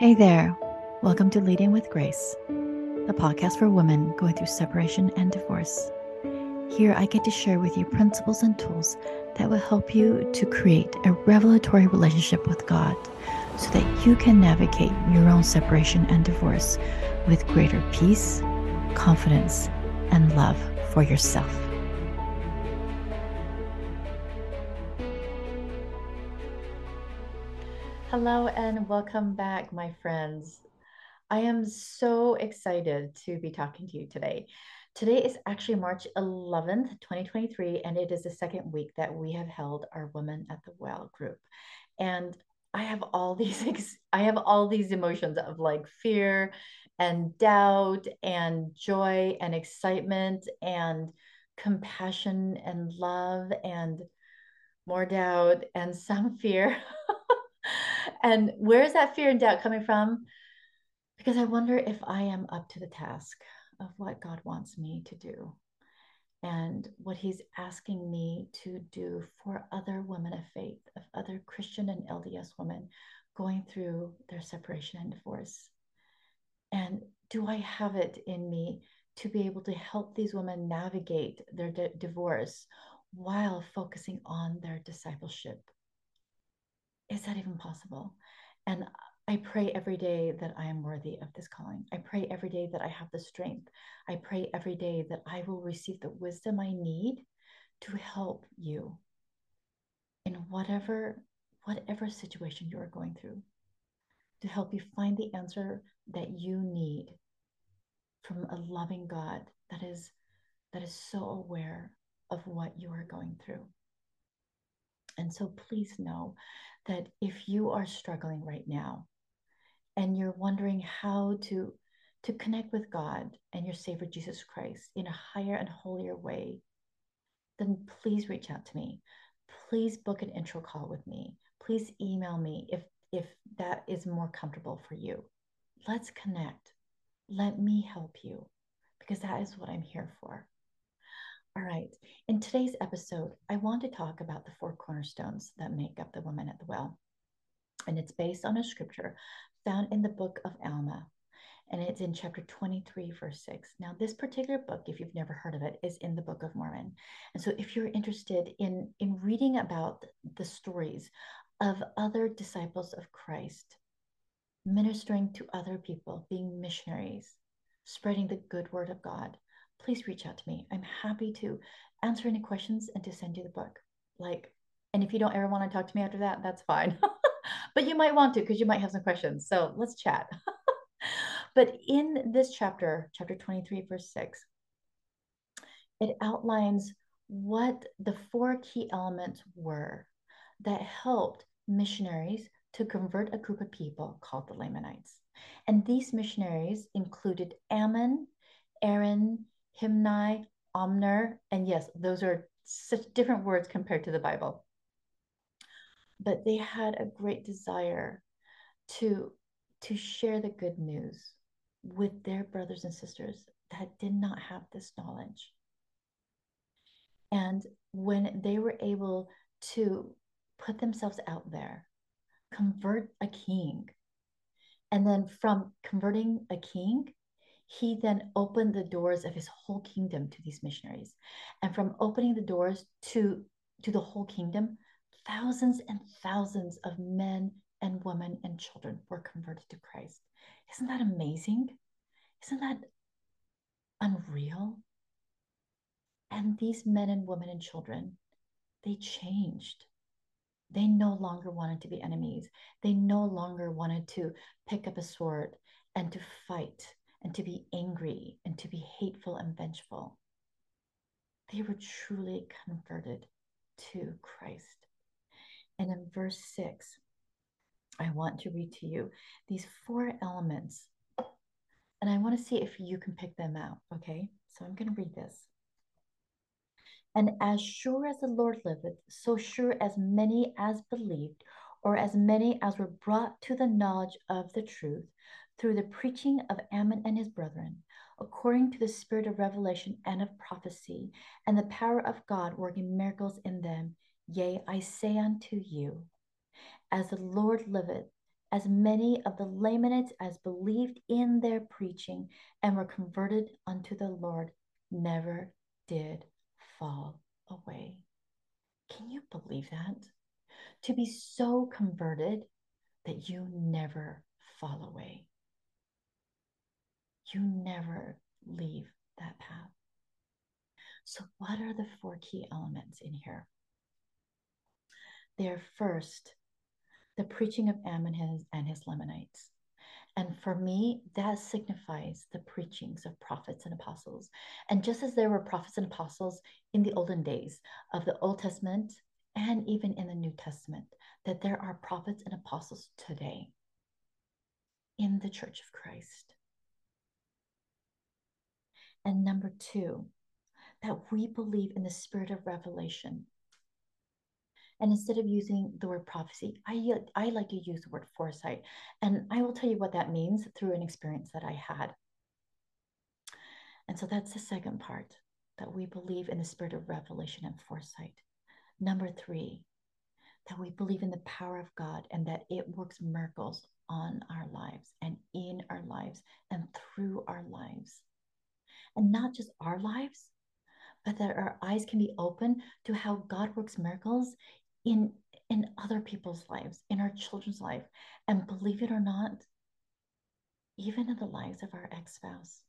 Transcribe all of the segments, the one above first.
Hey there. Welcome to Leading with Grace, the podcast for women going through separation and divorce. Here, I get to share with you principles and tools that will help you to create a revelatory relationship with God so that you can navigate your own separation and divorce with greater peace, confidence, and love for yourself. Hello and welcome back, my friends. I am so excited to be talking to you today. Today is actually March 11th, 2023, and it is the second week that we have held our Women at the Well group. And I have all these I have all these emotions of like fear and doubt and joy and excitement and compassion and love and more doubt and some fear. And where is that fear and doubt coming from? Because I wonder if I am up to the task of what God wants me to do and what He's asking me to do for other women of faith, of other Christian and LDS women going through their separation and divorce. And do I have it in me to be able to help these women navigate their di- divorce while focusing on their discipleship is that even possible? And I pray every day that I am worthy of this calling. I pray every day that I have the strength. I pray every day that I will receive the wisdom I need to help you in whatever whatever situation you are going through to help you find the answer that you need from a loving God that is that is so aware of what you are going through. And so please know that if you are struggling right now and you're wondering how to to connect with God and your Savior Jesus Christ in a higher and holier way, then please reach out to me. Please book an intro call with me. Please email me if if that is more comfortable for you. Let's connect. Let me help you because that is what I'm here for. All right. In today's episode, I want to talk about the four cornerstones that make up the woman at the well. And it's based on a scripture found in the book of Alma. And it's in chapter 23, verse 6. Now, this particular book, if you've never heard of it, is in the Book of Mormon. And so, if you're interested in, in reading about the stories of other disciples of Christ, ministering to other people, being missionaries, spreading the good word of God, please reach out to me. I'm happy to answer any questions and to send you the book. Like, and if you don't ever want to talk to me after that, that's fine. but you might want to because you might have some questions. So let's chat. but in this chapter, chapter 23, verse 6, it outlines what the four key elements were that helped missionaries to convert a group of people called the Lamanites. And these missionaries included Ammon, Aaron, Himni, Omner, and yes, those are such different words compared to the Bible. But they had a great desire to, to share the good news with their brothers and sisters that did not have this knowledge. And when they were able to put themselves out there, convert a king, and then from converting a king, he then opened the doors of his whole kingdom to these missionaries. And from opening the doors to, to the whole kingdom, thousands and thousands of men and women and children were converted to Christ. Isn't that amazing? Isn't that unreal? And these men and women and children, they changed. They no longer wanted to be enemies. They no longer wanted to pick up a sword and to fight and to be angry and to be hateful and vengeful. They were truly converted to Christ. And in verse 6, I want to read to you these four elements. And I want to see if you can pick them out. Okay. So I'm going to read this. And as sure as the Lord liveth, so sure as many as believed, or as many as were brought to the knowledge of the truth, through the preaching of Ammon and his brethren, according to the spirit of revelation and of prophecy, and the power of God working miracles in them. Yea, I say unto you, as the Lord liveth, as many of the Lamanites as believed in their preaching and were converted unto the Lord never did fall away. Can you believe that? To be so converted that you never fall away. You never leave that path. So, what are the four key elements in here? They're first the preaching of Ammon and his Lamanites. And for me, that signifies the preachings of prophets and apostles. And just as there were prophets and apostles in the olden days of the Old Testament and even in the New Testament, that there are prophets and apostles today in the Church of Christ. And number two, that we believe in the spirit of revelation. And instead of using the word prophecy, I, I like to use the word foresight. And I will tell you what that means through an experience that I had. And so that's the second part that we believe in the spirit of revelation and foresight. Number three, that we believe in the power of God and that it works miracles on our lives and in our lives and through our lives. Not just our lives, but that our eyes can be open to how God works miracles in in other people's lives, in our children's life, and believe it or not, even in the lives of our ex-spouse.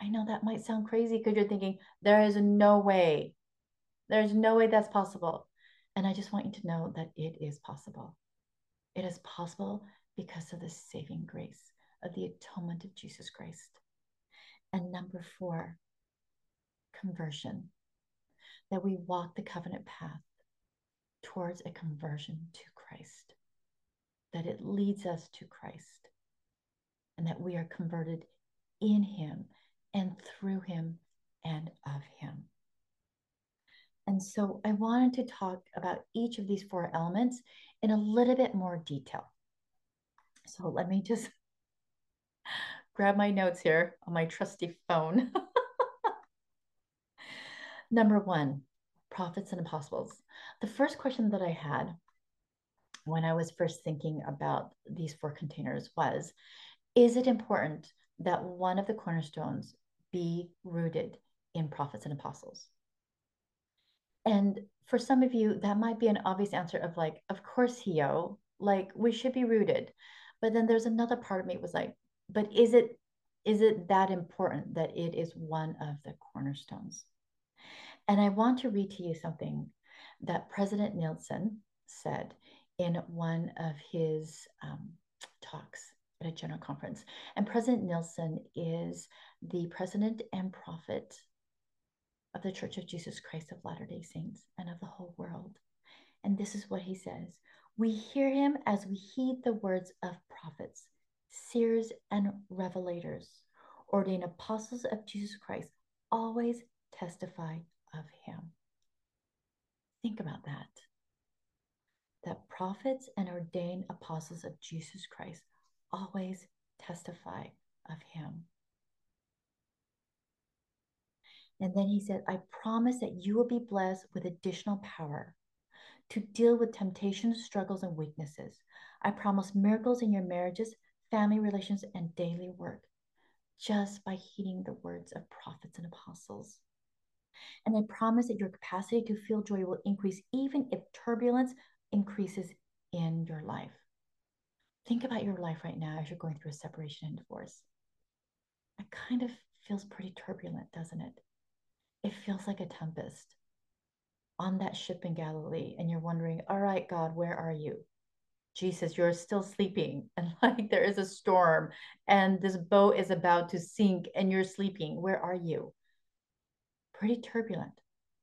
I know that might sound crazy because you're thinking, there is no way. There's no way that's possible. And I just want you to know that it is possible. It is possible because of the saving grace of the atonement of Jesus Christ. And number four, conversion, that we walk the covenant path towards a conversion to Christ, that it leads us to Christ, and that we are converted in Him and through Him and of Him. And so I wanted to talk about each of these four elements in a little bit more detail. So let me just grab my notes here on my trusty phone. Number one, prophets and apostles. The first question that I had when I was first thinking about these four containers was Is it important that one of the cornerstones be rooted in prophets and apostles? And for some of you, that might be an obvious answer of like, of course, Hyo, like we should be rooted. But then there's another part of me was like, but is it is it that important that it is one of the cornerstones? And I want to read to you something that President Nelson said in one of his um, talks at a general conference. And President Nelson is the president and prophet of the Church of Jesus Christ of Latter day Saints and of the whole world. And this is what he says We hear him as we heed the words of prophets, seers, and revelators, ordained apostles of Jesus Christ, always testify of him. Think about that. That prophets and ordained apostles of Jesus Christ always testify of him. And then he said, I promise that you will be blessed with additional power to deal with temptations, struggles, and weaknesses. I promise miracles in your marriages, family relations, and daily work just by heeding the words of prophets and apostles. And I promise that your capacity to feel joy will increase even if turbulence increases in your life. Think about your life right now as you're going through a separation and divorce. It kind of feels pretty turbulent, doesn't it? it feels like a tempest on that ship in Galilee, and you're wondering, all right, God, where are you? Jesus, you're still sleeping, and like there is a storm, and this boat is about to sink, and you're sleeping. Where are you? Pretty turbulent.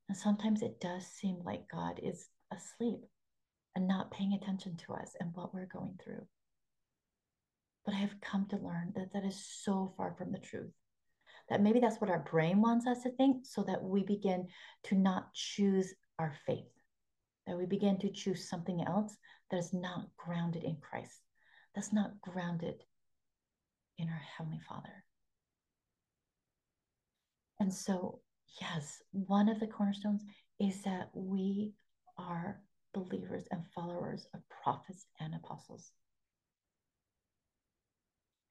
And sometimes it does seem like God is asleep and not paying attention to us and what we're going through. But I have come to learn that that is so far from the truth that maybe that's what our brain wants us to think so that we begin to not choose our faith, that we begin to choose something else that is not grounded in Christ, that's not grounded in our Heavenly Father. And so, yes, one of the cornerstones is that we are believers and followers of prophets and apostles.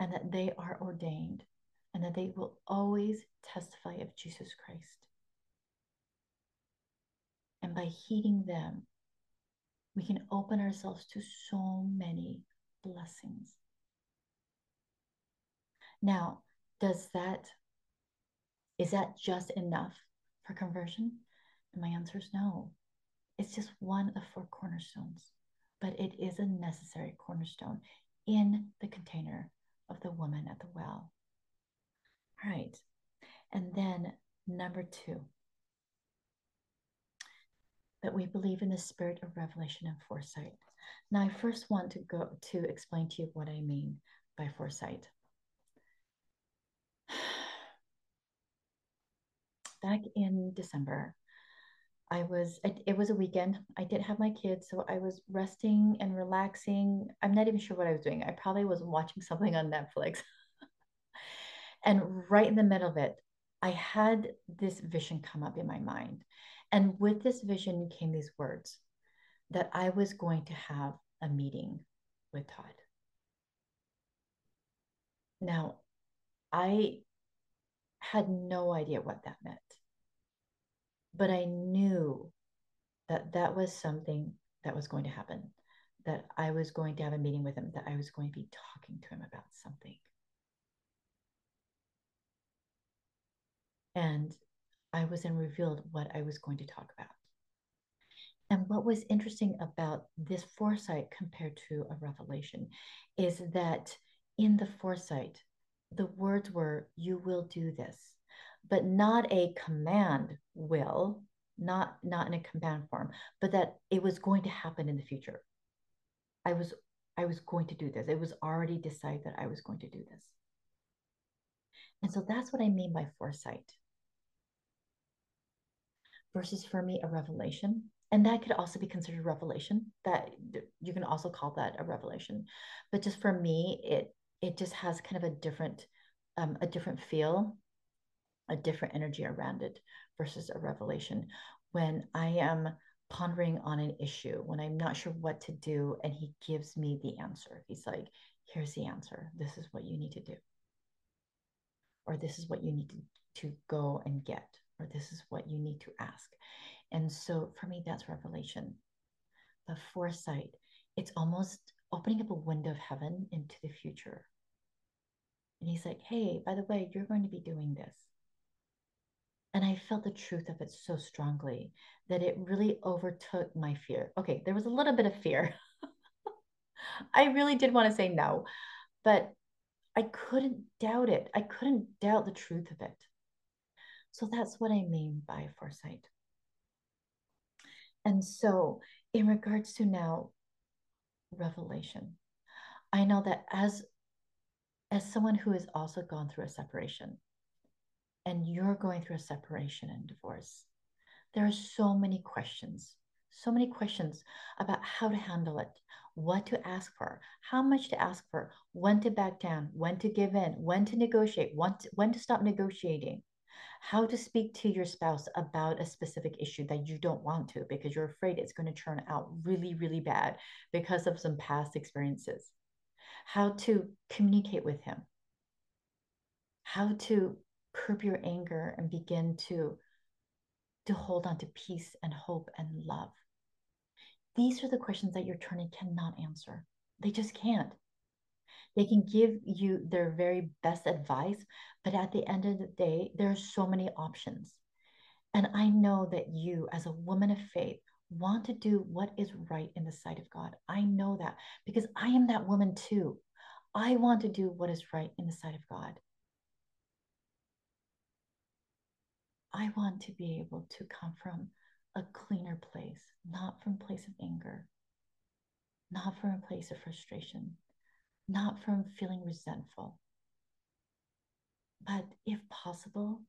and that they are ordained and that they will always testify of Jesus Christ. And by heeding them, we can open ourselves to so many blessings. Now, does that, is that just enough for conversion? And my answer is no. It's just one of four cornerstones, but it is a necessary cornerstone in the container of the woman at the well. All right. And then number two, that we believe in the spirit of revelation and foresight. Now, I first want to go to explain to you what I mean by foresight. Back in December, I was, it was a weekend. I did have my kids, so I was resting and relaxing. I'm not even sure what I was doing. I probably was watching something on Netflix. and right in the middle of it, I had this vision come up in my mind. And with this vision came these words that I was going to have a meeting with Todd. Now, I had no idea what that meant, but I knew that that was something that was going to happen, that I was going to have a meeting with him, that I was going to be talking to him about something. And I was then revealed what I was going to talk about. And what was interesting about this foresight compared to a revelation is that in the foresight, the words were, You will do this, but not a command will, not, not in a command form, but that it was going to happen in the future. I was I was going to do this. It was already decided that I was going to do this. And so that's what I mean by foresight versus for me a revelation. And that could also be considered revelation that you can also call that a revelation. But just for me it it just has kind of a different um, a different feel a different energy around it versus a revelation. When i am pondering on an issue when i'm not sure what to do and he gives me the answer he's like here's the answer. This is what you need to do. Or this is what you need to, to go and get or this is what you need to ask. And so for me, that's revelation. The foresight, it's almost opening up a window of heaven into the future. And he's like, hey, by the way, you're going to be doing this. And I felt the truth of it so strongly that it really overtook my fear. Okay, there was a little bit of fear. I really did want to say no, but I couldn't doubt it. I couldn't doubt the truth of it. So that's what I mean by foresight. And so, in regards to now revelation, I know that as as someone who has also gone through a separation, and you're going through a separation and divorce, there are so many questions, so many questions about how to handle it, what to ask for, how much to ask for, when to back down, when to give in, when to negotiate, when to, when to stop negotiating how to speak to your spouse about a specific issue that you don't want to because you're afraid it's going to turn out really, really bad because of some past experiences, how to communicate with him, how to curb your anger and begin to, to hold on to peace and hope and love. These are the questions that your attorney cannot answer. They just can't. They can give you their very best advice, but at the end of the day, there are so many options. And I know that you, as a woman of faith, want to do what is right in the sight of God. I know that because I am that woman too. I want to do what is right in the sight of God. I want to be able to come from a cleaner place, not from place of anger, not from a place of frustration, not from feeling resentful, but if possible,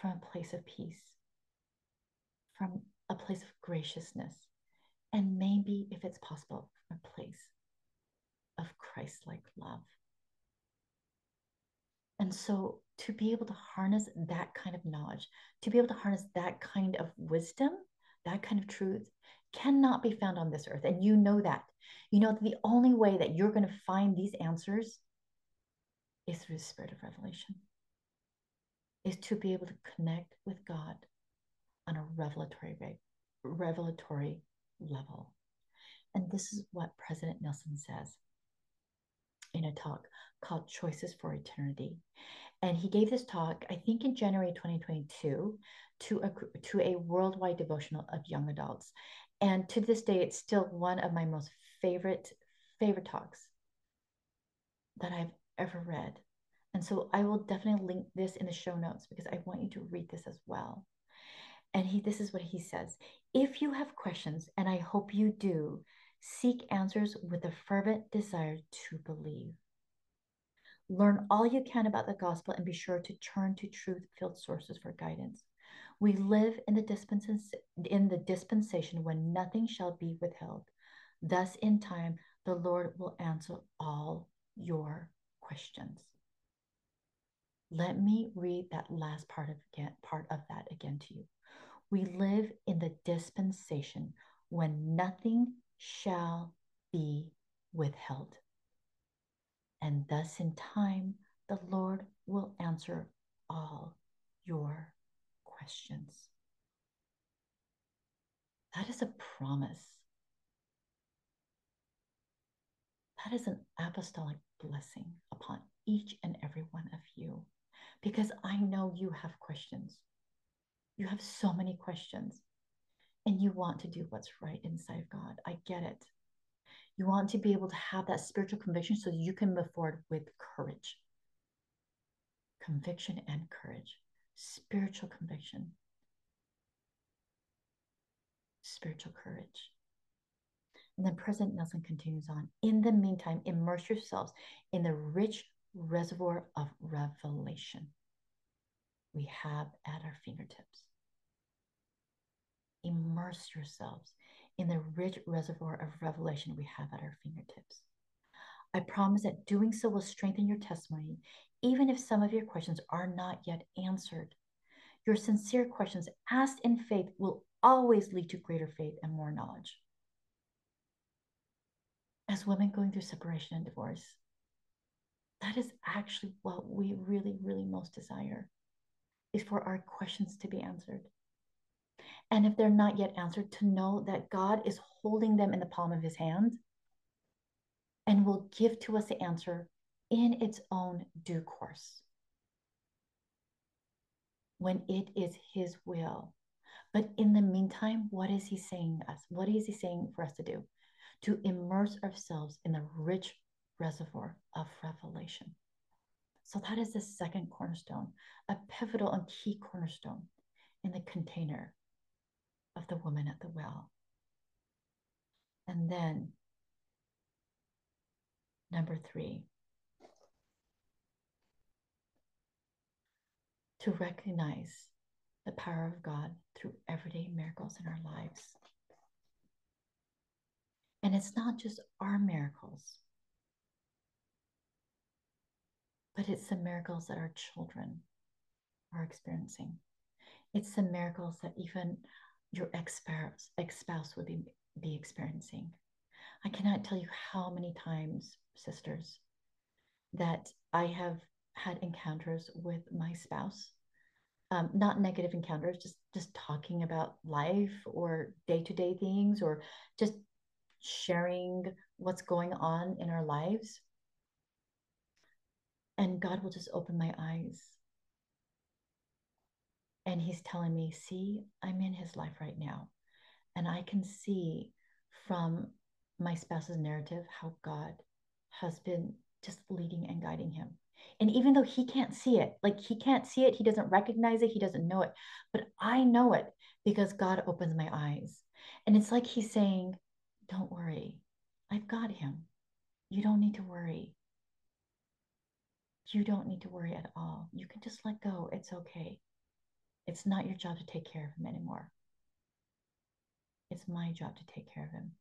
from a place of peace, from a place of graciousness, and maybe, if it's possible, from a place of Christ like love. And so, to be able to harness that kind of knowledge, to be able to harness that kind of wisdom, that kind of truth, cannot be found on this earth. And you know that. You know that the only way that you're going to find these answers is through the spirit of revelation, is to be able to connect with God on a revelatory revelatory level. And this is what President Nelson says in a talk called Choices for Eternity. And he gave this talk, I think in January 2022, to a, to a worldwide devotional of young adults. And to this day, it's still one of my most favorite, favorite talks that I've ever read. And so I will definitely link this in the show notes because I want you to read this as well. And he this is what he says. If you have questions, and I hope you do, seek answers with a fervent desire to believe. Learn all you can about the gospel and be sure to turn to truth-filled sources for guidance. We live in the dispensation in the dispensation when nothing shall be withheld. Thus in time the Lord will answer all your questions. Let me read that last part of again, part of that again to you. We live in the dispensation when nothing shall be withheld. And thus in time the Lord will answer all your questions. That is a promise. That is an apostolic blessing upon each and every one of you because I know you have questions. You have so many questions and you want to do what's right inside of God. I get it. You want to be able to have that spiritual conviction so you can move forward with courage. Conviction and courage. Spiritual conviction. Spiritual courage. And then President Nelson continues on In the meantime, immerse yourselves in the rich reservoir of revelation we have at our fingertips. Immerse yourselves in the rich reservoir of revelation we have at our fingertips. I promise that doing so will strengthen your testimony, even if some of your questions are not yet answered. Your sincere questions asked in faith will always lead to greater faith and more knowledge. As women going through separation and divorce, that is actually what we really, really most desire is for our questions to be answered. And if they're not yet answered, to know that God is holding them in the palm of his hand and will give to us the answer in its own due course when it is his will. But in the meantime, what is he saying us? What is he saying for us to do? To immerse ourselves in the rich reservoir of revelation. So that is the second cornerstone, a pivotal and key cornerstone in the container of the woman at the well. And then, number three, to recognize the power of God through everyday miracles in our lives. And it's not just our miracles, but it's the miracles that our children are experiencing. It's the miracles that even your ex-spouse, ex-spouse would be, be experiencing. I cannot tell you how many times, sisters, that I have had encounters with my spouse. Um, not negative encounters, just just talking about life or day-to-day things or just sharing what's going on in our lives and God will just open my eyes. And He's telling me, see, I'm in His life right now. And I can see from my spouse's narrative how God has been just leading and guiding him. And even though he can't see it, like he can't see it, he doesn't recognize it, he doesn't know it, but I know it because God opens my eyes. And it's like he's saying, Don't worry, I've got him. You don't need to worry you don't need to worry at all. You can just let go. It's okay. It's not your job to take care of him anymore. It's my job to take care of him.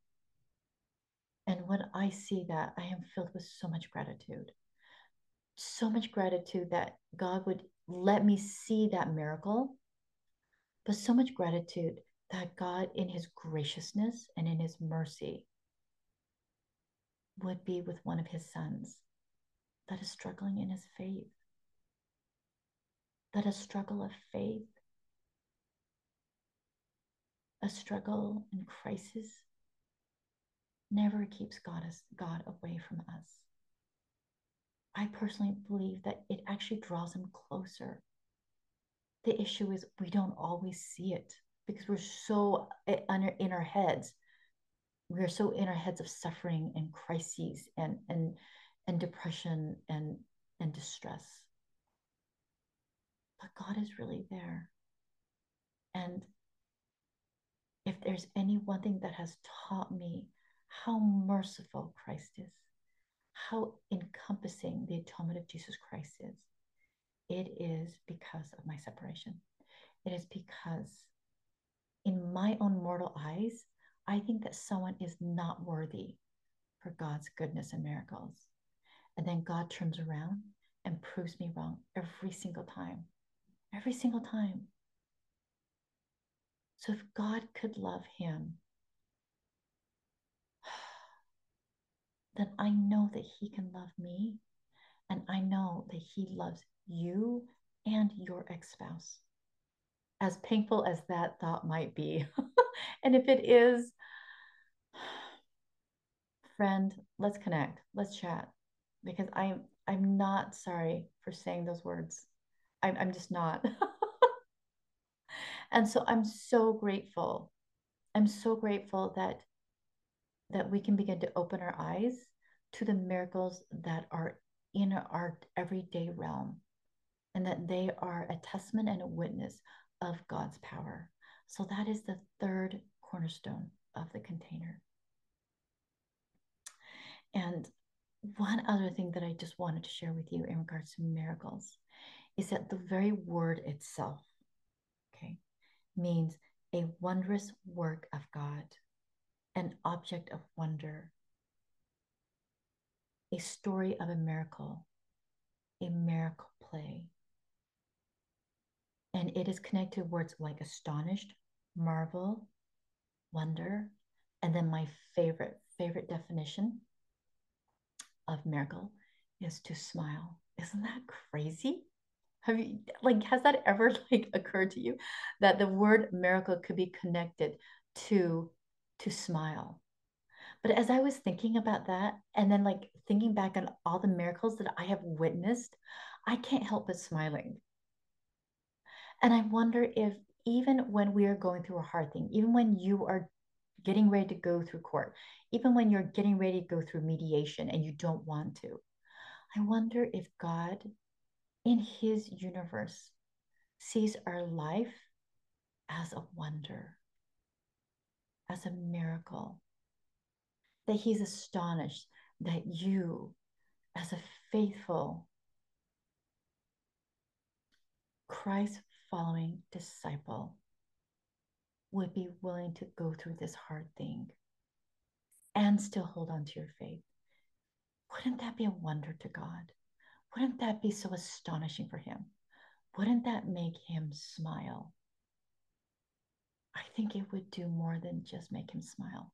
And when I see that, I am filled with so much gratitude. So much gratitude that God would let me see that miracle, but so much gratitude that God, in his graciousness and in his mercy, would be with one of his sons that is struggling in his faith, that a struggle of faith, a struggle in crisis, never keeps God, us, God away from us. I personally believe that it actually draws him closer. The issue is we don't always see it because we're so eh, in our heads. We're so in our heads of suffering and crises and and and depression and and distress. But God is really there. And if there's any one thing that has taught me how merciful Christ is, how encompassing the atonement of Jesus Christ is, it is because of my separation. It is because in my own mortal eyes, I think that someone is not worthy for God's goodness and miracles. And then God turns around and proves me wrong every single time. Every single time. So if God could love him, then I know that he can love me. And I know that he loves you and your ex spouse. As painful as that thought might be. and if it is, friend, let's connect, let's chat because I'm I'm not sorry for saying those words. I'm, I'm just not. and so I'm so grateful. I'm so grateful that that we can begin to open our eyes to the miracles that are in our everyday realm and that they are a testament and a witness of God's power. So that is the third cornerstone of the container. And one other thing that I just wanted to share with you in regards to miracles is that the very word itself, okay, means a wondrous work of God, an object of wonder, a story of a miracle, a miracle play. And it is connected words like astonished, marvel, wonder, and then my favorite, favorite definition of miracle is to smile. Isn't that crazy? Have you like has that ever like occurred to you that the word miracle could be connected to to smile? But as I was thinking about that and then like thinking back on all the miracles that I have witnessed, I can't help but smiling. And I wonder if even when we are going through a hard thing, even when you are getting ready to go through court, even when you're getting ready to go through mediation and you don't want to. I wonder if God, in his universe, sees our life as a wonder, as a miracle, that he's astonished that you, as a faithful, Christ following disciple, would be willing to go through this hard thing and still hold on to your faith. Wouldn't that be a wonder to God? Wouldn't that be so astonishing for him? Wouldn't that make him smile? I think it would do more than just make him smile.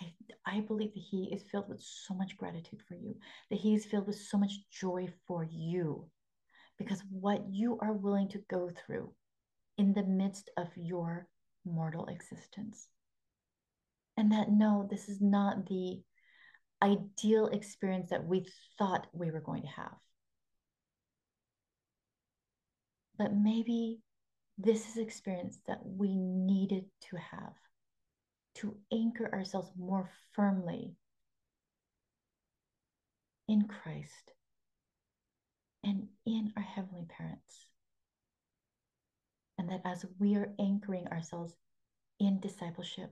I, I believe that he is filled with so much gratitude for you, that he is filled with so much joy for you, because what you are willing to go through in the midst of your mortal existence and that no, this is not the ideal experience that we thought we were going to have. But maybe this is experience that we needed to have to anchor ourselves more firmly in Christ and in our heavenly parents. And that as we are anchoring ourselves in discipleship,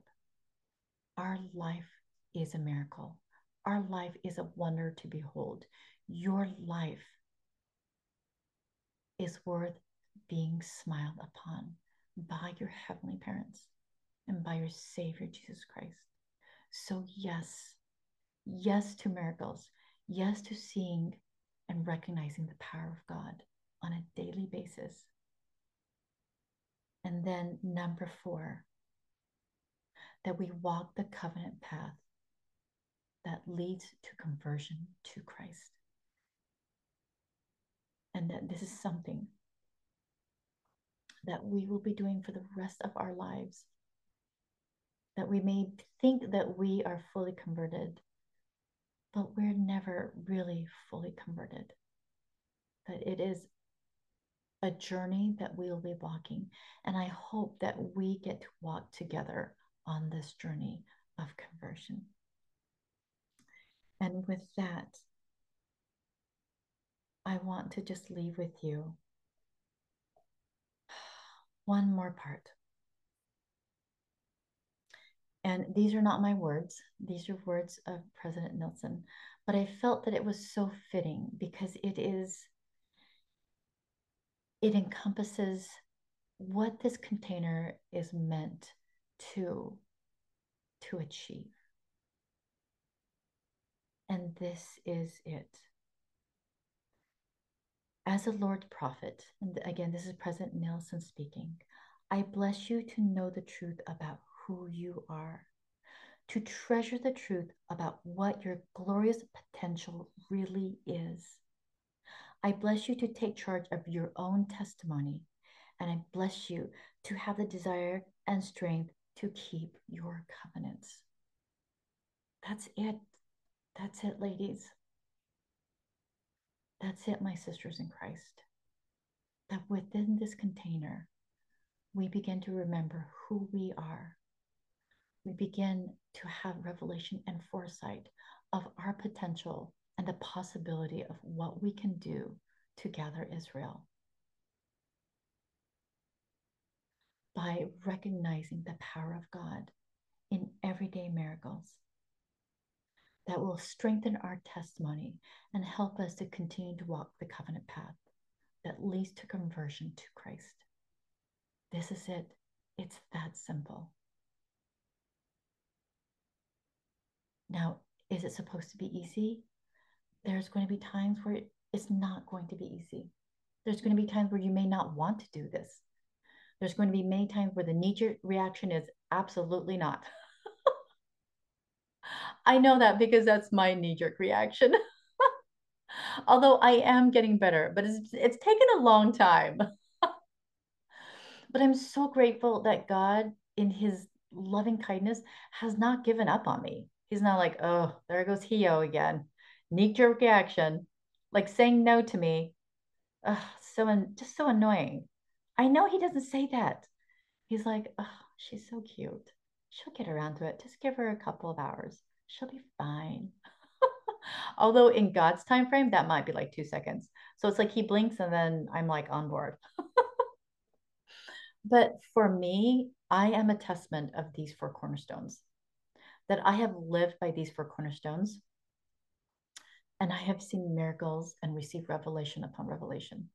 our life is a miracle. Our life is a wonder to behold. Your life is worth being smiled upon by your heavenly parents and by your Savior Jesus Christ. So, yes, yes to miracles, yes to seeing and recognizing the power of God on a daily basis. And then, number four, that we walk the covenant path that leads to conversion to Christ. and that this is something that we will be doing for the rest of our lives. That we may think that we are fully converted, but we're never really fully converted. That it is a journey that we will be walking. And I hope that we get to walk together on this journey of conversion. And with that, I want to just leave with you one more part. And these are not my words, these are words of President Nelson. But I felt that it was so fitting because it is, it encompasses what this container is meant to, to achieve. And this is it as a Lord prophet, and again, this is President Nelson speaking, I bless you to know the truth about who you are, to treasure the truth about what your glorious potential really is. I bless you to take charge of your own testimony, and I bless you to have the desire and strength to keep your covenants. That's it. That's it, ladies. That's it, my sisters in Christ. That within this container, we begin to remember who we are. We begin to have revelation and foresight of our potential and the possibility of what we can do to gather Israel. By recognizing the power of God in everyday miracles that will strengthen our testimony and help us to continue to walk the covenant path that leads to conversion to Christ. This is it. It's that simple. Now, is it supposed to be easy? There's going to be times where it's not going to be easy. There's going to be times where you may not want to do this. There's going to be many times where the knee reaction is absolutely not. I know that because that's my knee jerk reaction. Although I am getting better, but it's it's taken a long time. but I'm so grateful that God in his loving kindness has not given up on me. He's not like, "Oh, there goes Hyo again." Knee jerk reaction, like saying no to me. Ugh, so an- just so annoying. I know he doesn't say that. He's like, "Oh, she's so cute. She'll get around to it. Just give her a couple of hours." She'll be fine. Although in God's time frame, that might be like two seconds. So it's like he blinks and then I'm like on board. but for me, I am a testament of these four cornerstones. That I have lived by these four cornerstones. And I have seen miracles and received revelation upon revelation.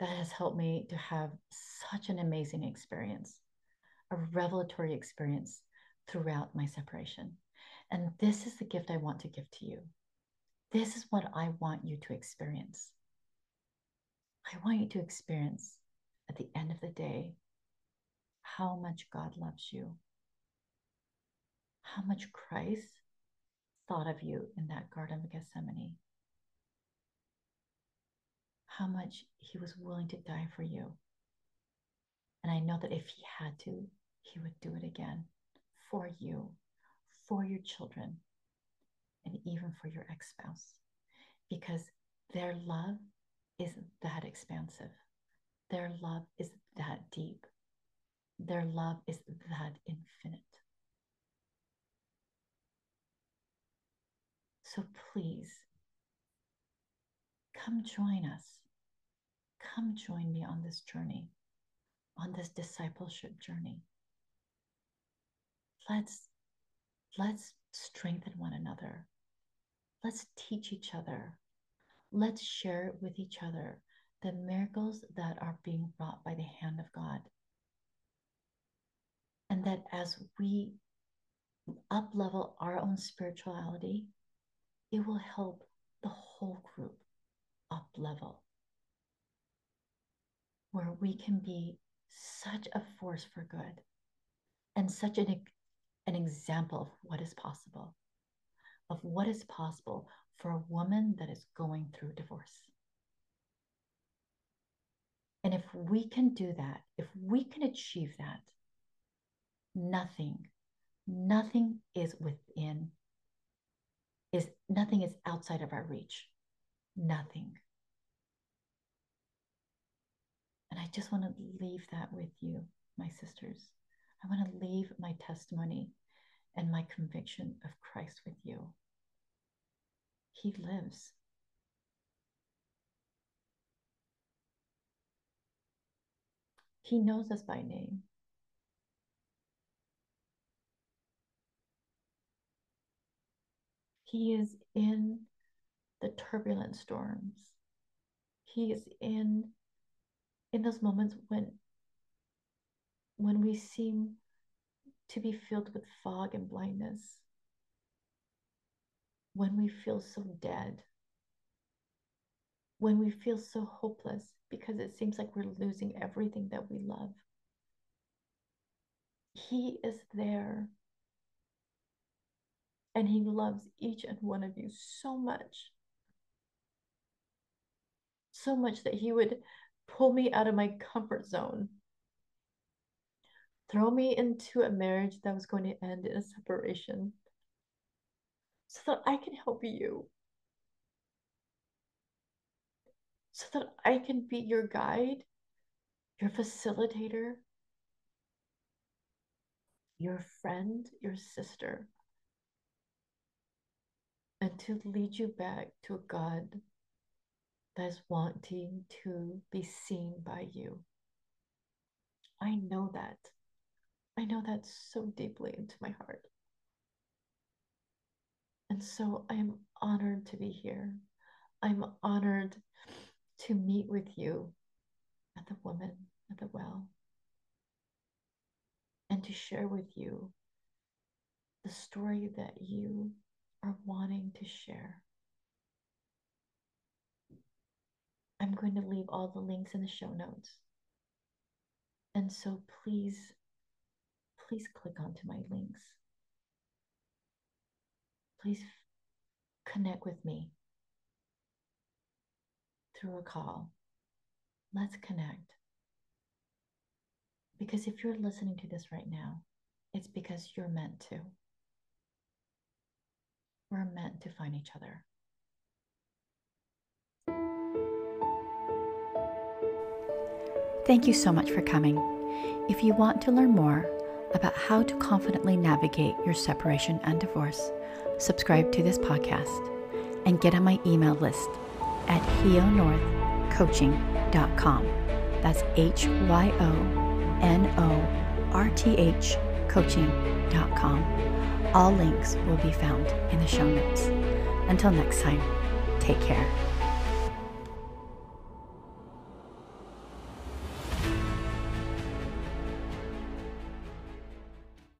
That has helped me to have such an amazing experience, a revelatory experience throughout my separation. And this is the gift I want to give to you. This is what I want you to experience. I want you to experience at the end of the day how much God loves you, how much Christ thought of you in that Garden of Gethsemane, how much he was willing to die for you. And I know that if he had to, he would do it again for you for your children and even for your ex spouse because their love is that expansive. Their love is that deep. Their love is that infinite. So please come join us. Come join me on this journey, on this discipleship journey. Let's Let's strengthen one another. Let's teach each other. Let's share with each other the miracles that are being wrought by the hand of God. And that as we up level our own spirituality, it will help the whole group up level, where we can be such a force for good and such an an example of what is possible, of what is possible for a woman that is going through divorce. And if we can do that, if we can achieve that, nothing, nothing is within, is nothing is outside of our reach. Nothing. And I just want to leave that with you, my sisters. I want to leave my testimony and my conviction of Christ with you. He lives. He knows us by name. He is in the turbulent storms. He is in in those moments when when we seem to be filled with fog and blindness. When we feel so dead. When we feel so hopeless because it seems like we're losing everything that we love. He is there. And He loves each and one of you so much. So much that He would pull me out of my comfort zone, throw me into a marriage that was going to end in a separation so that I can help you so that I can be your guide, your facilitator, your friend, your sister, and to lead you back to a God that is wanting to be seen by you. I know that. I know that so deeply into my heart. And so I am honored to be here. I'm honored to meet with you at the woman at the well and to share with you the story that you are wanting to share. I'm going to leave all the links in the show notes. And so please, please click onto my links. Please connect with me through a call. Let's connect. Because if you're listening to this right now, it's because you're meant to. We're meant to find each other. Thank you so much for coming. If you want to learn more about how to confidently navigate your separation and divorce, subscribe to this podcast and get on my email list at hyonorthcoaching.com. That's H Y O N O R T H coaching.com. All links will be found in the show notes. Until next time, take care.